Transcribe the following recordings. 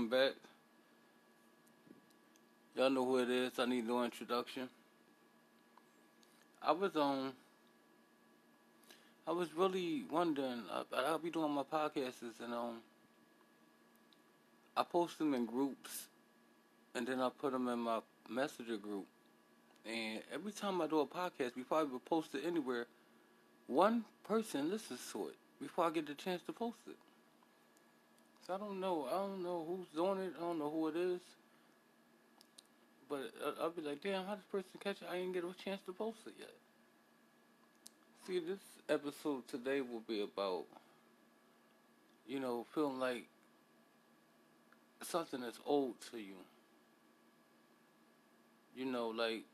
Welcome back. Y'all know who it is. I need no introduction. I was um I was really wondering. I, I'll be doing my podcasts and um I post them in groups and then I put them in my messenger group. And every time I do a podcast, before I would post it anywhere, one person listens to it before I get the chance to post it. I don't know. I don't know who's doing it. I don't know who it is. But I- I'll be like, damn, how this person catch it? I didn't get a chance to post it yet. See, this episode today will be about, you know, feeling like something that's old to you. You know, like,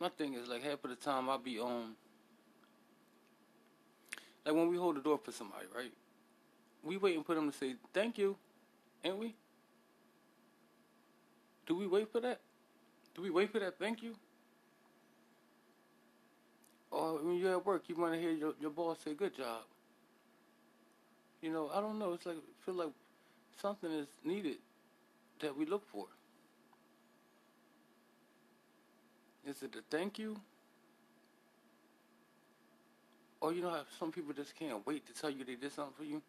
my thing is, like, half of the time I'll be on, like, when we hold the door for somebody, right? We waiting for them to say thank you, ain't we? Do we wait for that? Do we wait for that thank you? Or when you're at work, you want to hear your, your boss say good job. You know, I don't know. It's like feel like something is needed that we look for. Is it a thank you? Or you know how some people just can't wait to tell you they did something for you?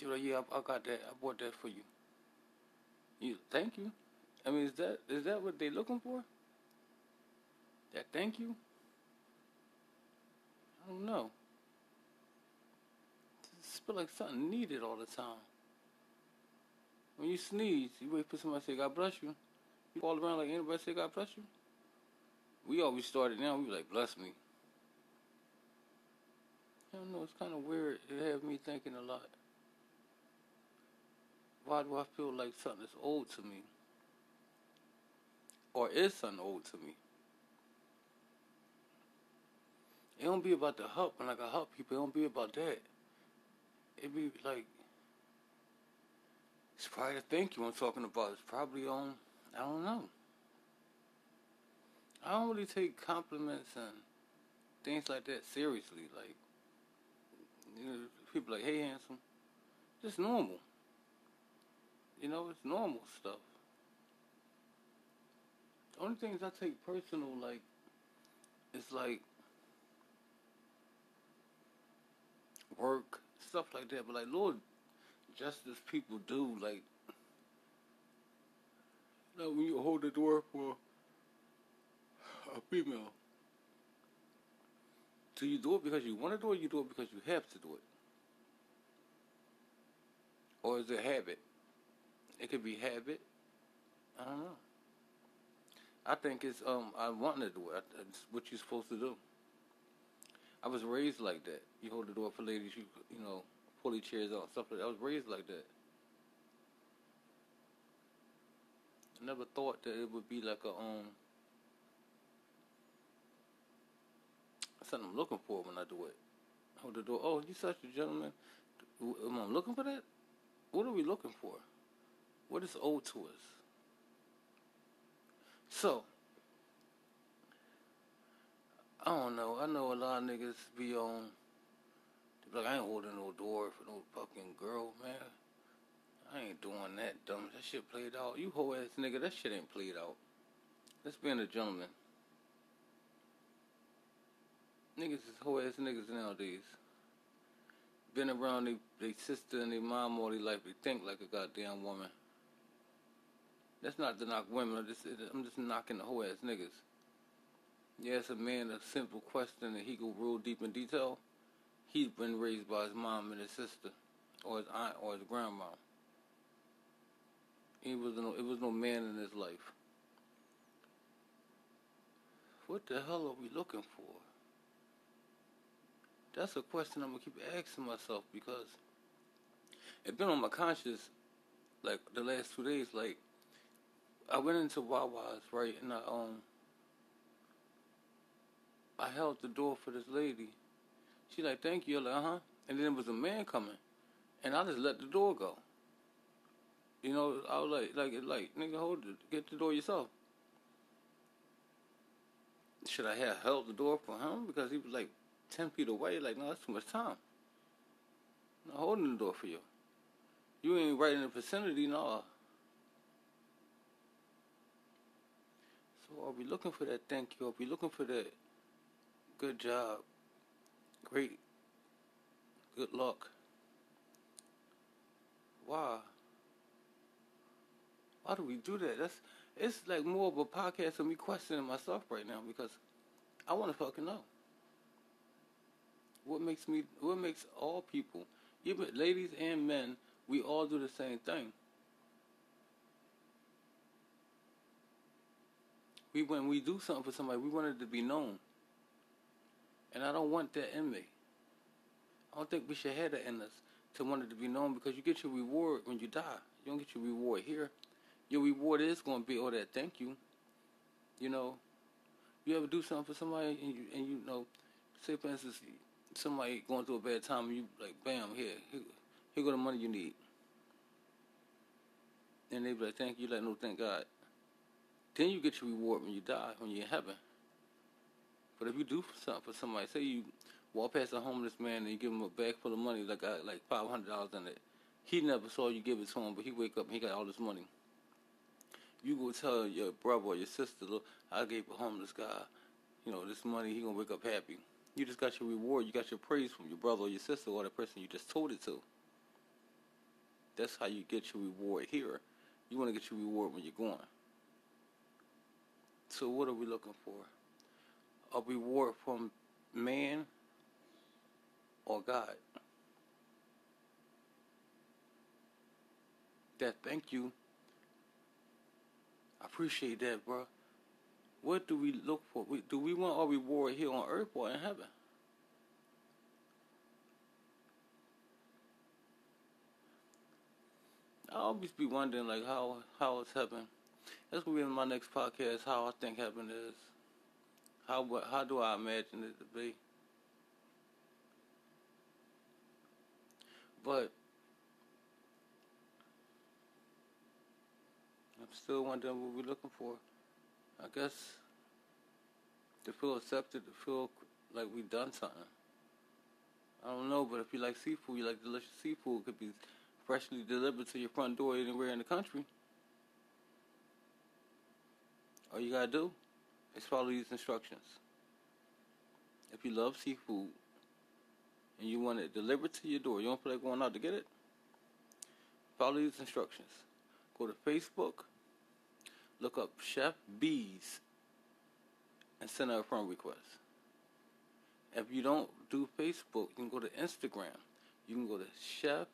Yeah, I, I got that. I bought that for you. You thank you. I mean, is that is that what they're looking for? That thank you? I don't know. It's feel like something needed all the time. When you sneeze, you wait for somebody to say God bless you. You fall around like anybody say God bless you. We always started now. We were like bless me. I don't know. It's kind of weird. It had me thinking a lot why do I feel like something is old to me? Or is something old to me? It don't be about the help, and like I help people, it don't be about that. It be like, it's probably the thank you I'm talking about. It's probably on, I don't know. I don't really take compliments and things like that seriously. Like, you know, people like, hey, handsome. Just normal. You know, it's normal stuff. The only things I take personal, like, it's like work, stuff like that. But like, Lord, justice people do, like, know, when you hold the door for a female, do you do it because you want to do it, or you do it because you have to do it? Or is it habit? It could be habit. I don't know. I think it's um I want to do it. It's what you're supposed to do. I was raised like that. You hold the door for ladies. You you know pull the chairs out stuff like that. I was raised like that. I never thought that it would be like a um something I'm looking for when I do it. Hold the door. Oh, you such a gentleman. Am I looking for that? What are we looking for? What is owed to us? So, I don't know. I know a lot of niggas be on. Like, I ain't holding no door for no fucking girl, man. I ain't doing that dumb. That shit played out. You whole ass nigga, that shit ain't played out. Let's be a gentleman. Niggas is whole ass niggas nowadays. Been around they sister and their mom all their life. They think like a goddamn woman. That's not to knock women. I'm just, I'm just knocking the whole ass niggas. Yeah, it's a man a simple question and he go real deep in detail. He's been raised by his mom and his sister, or his aunt, or his grandma. He was no, it was no man in his life. What the hell are we looking for? That's a question I'm gonna keep asking myself because it's been on my conscience like the last two days. Like I went into Wawa's right, and I um I held the door for this lady. She like, thank you. Like, uh huh. And then there was a man coming, and I just let the door go. You know, I was like, like, like, nigga, hold it, get the door yourself. Should I have held the door for him because he was like ten feet away? Like, no, that's too much time. I'm holding the door for you. You ain't right in the vicinity, no. Are we looking for that thank you? I'll be looking for that good job, great, good luck? Why? Why do we do that? That's it's like more of a podcast of me questioning myself right now because I want to fucking know what makes me, what makes all people, even ladies and men, we all do the same thing. We when we do something for somebody, we want it to be known. And I don't want that in me. I don't think we should have that in us to want it to be known because you get your reward when you die. You don't get your reward here. Your reward is going to be all that thank you. You know, you ever do something for somebody and you and you know, say for instance, somebody going through a bad time, and you like, bam, here, here, here go the money you need. And they be like, thank you, like, no, thank God. Then you get your reward when you die, when you're in heaven. But if you do something for somebody, say you walk past a homeless man and you give him a bag full of money, like uh, like five hundred dollars in it. He never saw you give it to him, but he wake up and he got all this money. You go tell your brother or your sister, look, I gave a homeless guy, you know, this money. He gonna wake up happy. You just got your reward. You got your praise from your brother or your sister or the person you just told it to. That's how you get your reward here. You want to get your reward when you're going. So what are we looking for? A reward from man or God? That thank you. I appreciate that, bro. What do we look for? Do we want our reward here on earth or in heaven? I always be wondering like how how is heaven. That's gonna be in my next podcast. How I think heaven is. How how do I imagine it to be? But I'm still wondering what we're looking for. I guess to feel accepted, to feel like we've done something. I don't know, but if you like seafood, you like delicious seafood, it could be freshly delivered to your front door anywhere in the country. All you gotta do is follow these instructions. If you love seafood and you want it delivered to your door, you don't feel like going out to get it, follow these instructions. Go to Facebook, look up Chef Bees, and send her a friend request. If you don't do Facebook, you can go to Instagram. You can go to Chef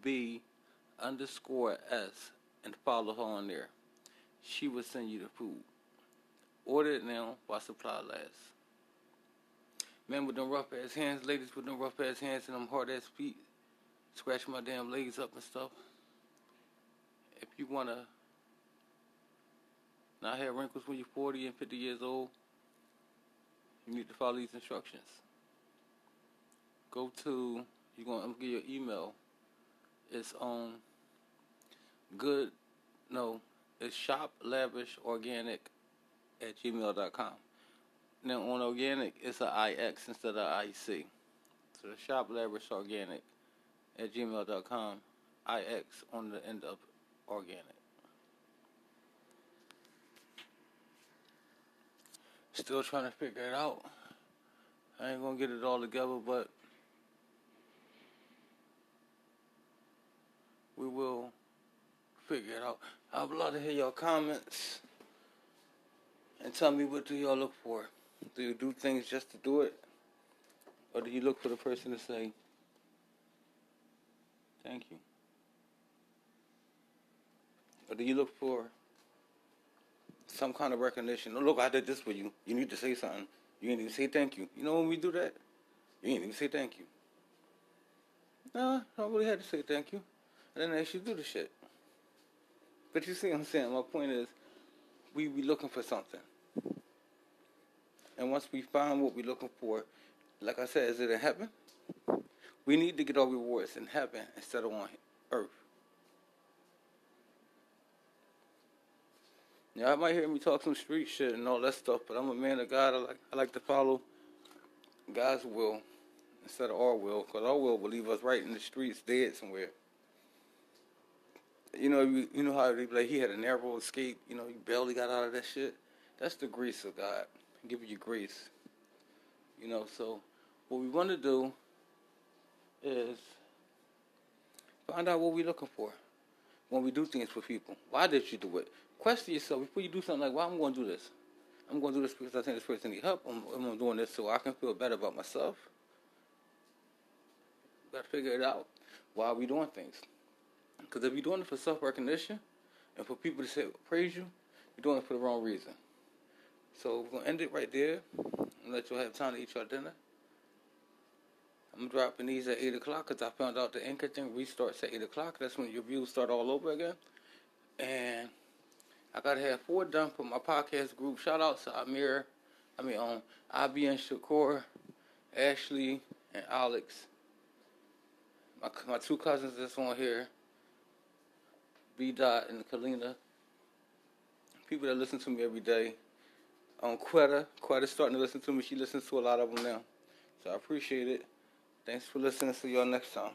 B underscore S and follow her on there. She will send you the food. Order it now while supply lasts. Men with them rough ass hands, ladies with them rough ass hands and them hard ass feet, scratching my damn legs up and stuff. If you wanna not have wrinkles when you're 40 and 50 years old, you need to follow these instructions. Go to, you're gonna, I'm gonna give you email. It's on good, no, it's shop lavish organic at gmail.com. Now on organic, it's a IX instead of IC. So the shop lavish organic at gmail.com, IX on the end of organic. Still trying to figure it out. I ain't gonna get it all together, but we will figure it out. I would love to hear your comments and tell me what do y'all look for. Do you do things just to do it, or do you look for the person to say, "Thank you"? Or do you look for some kind of recognition? Oh, look, I did this for you. You need to say something. You ain't even say thank you. You know when we do that? You ain't even say thank you. Nah, I really have to say thank you. And then they should do the shit. But you see what I'm saying? My point is, we be looking for something. And once we find what we're looking for, like I said, is it in heaven? We need to get our rewards in heaven instead of on earth. Yeah, I might hear me talk some street shit and all that stuff, but I'm a man of God. I like I like to follow God's will instead of our will, because our will will leave us right in the streets, dead somewhere. You know, you, you know how they like he had a narrow escape. You know, he barely got out of that shit. That's the grace of God, giving you grace. You know, so what we want to do is find out what we're looking for when we do things for people. Why did you do it? Question yourself before you do something like, "Why well, I'm going to do this? I'm going to do this because I think this person needs help. I'm, I'm doing this so I can feel better about myself." Got to figure it out. Why are we doing things? Because if you're doing it for self recognition and for people to say praise you, you're doing it for the wrong reason. So we're gonna end it right there and let you have time to eat your dinner. I'm dropping these at eight o'clock because I found out the anchor thing restarts at eight o'clock. That's when your views start all over again. And I gotta have four done for my podcast group. Shout out to Amir, I mean um IBN Shakur, Ashley, and Alex. My my two cousins that's on here. B Dot and Kalina. People that listen to me every day. Um, Quetta. Quetta's starting to listen to me. She listens to a lot of them now. So I appreciate it. Thanks for listening. See y'all next time.